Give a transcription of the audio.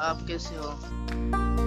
आप कैसे हो?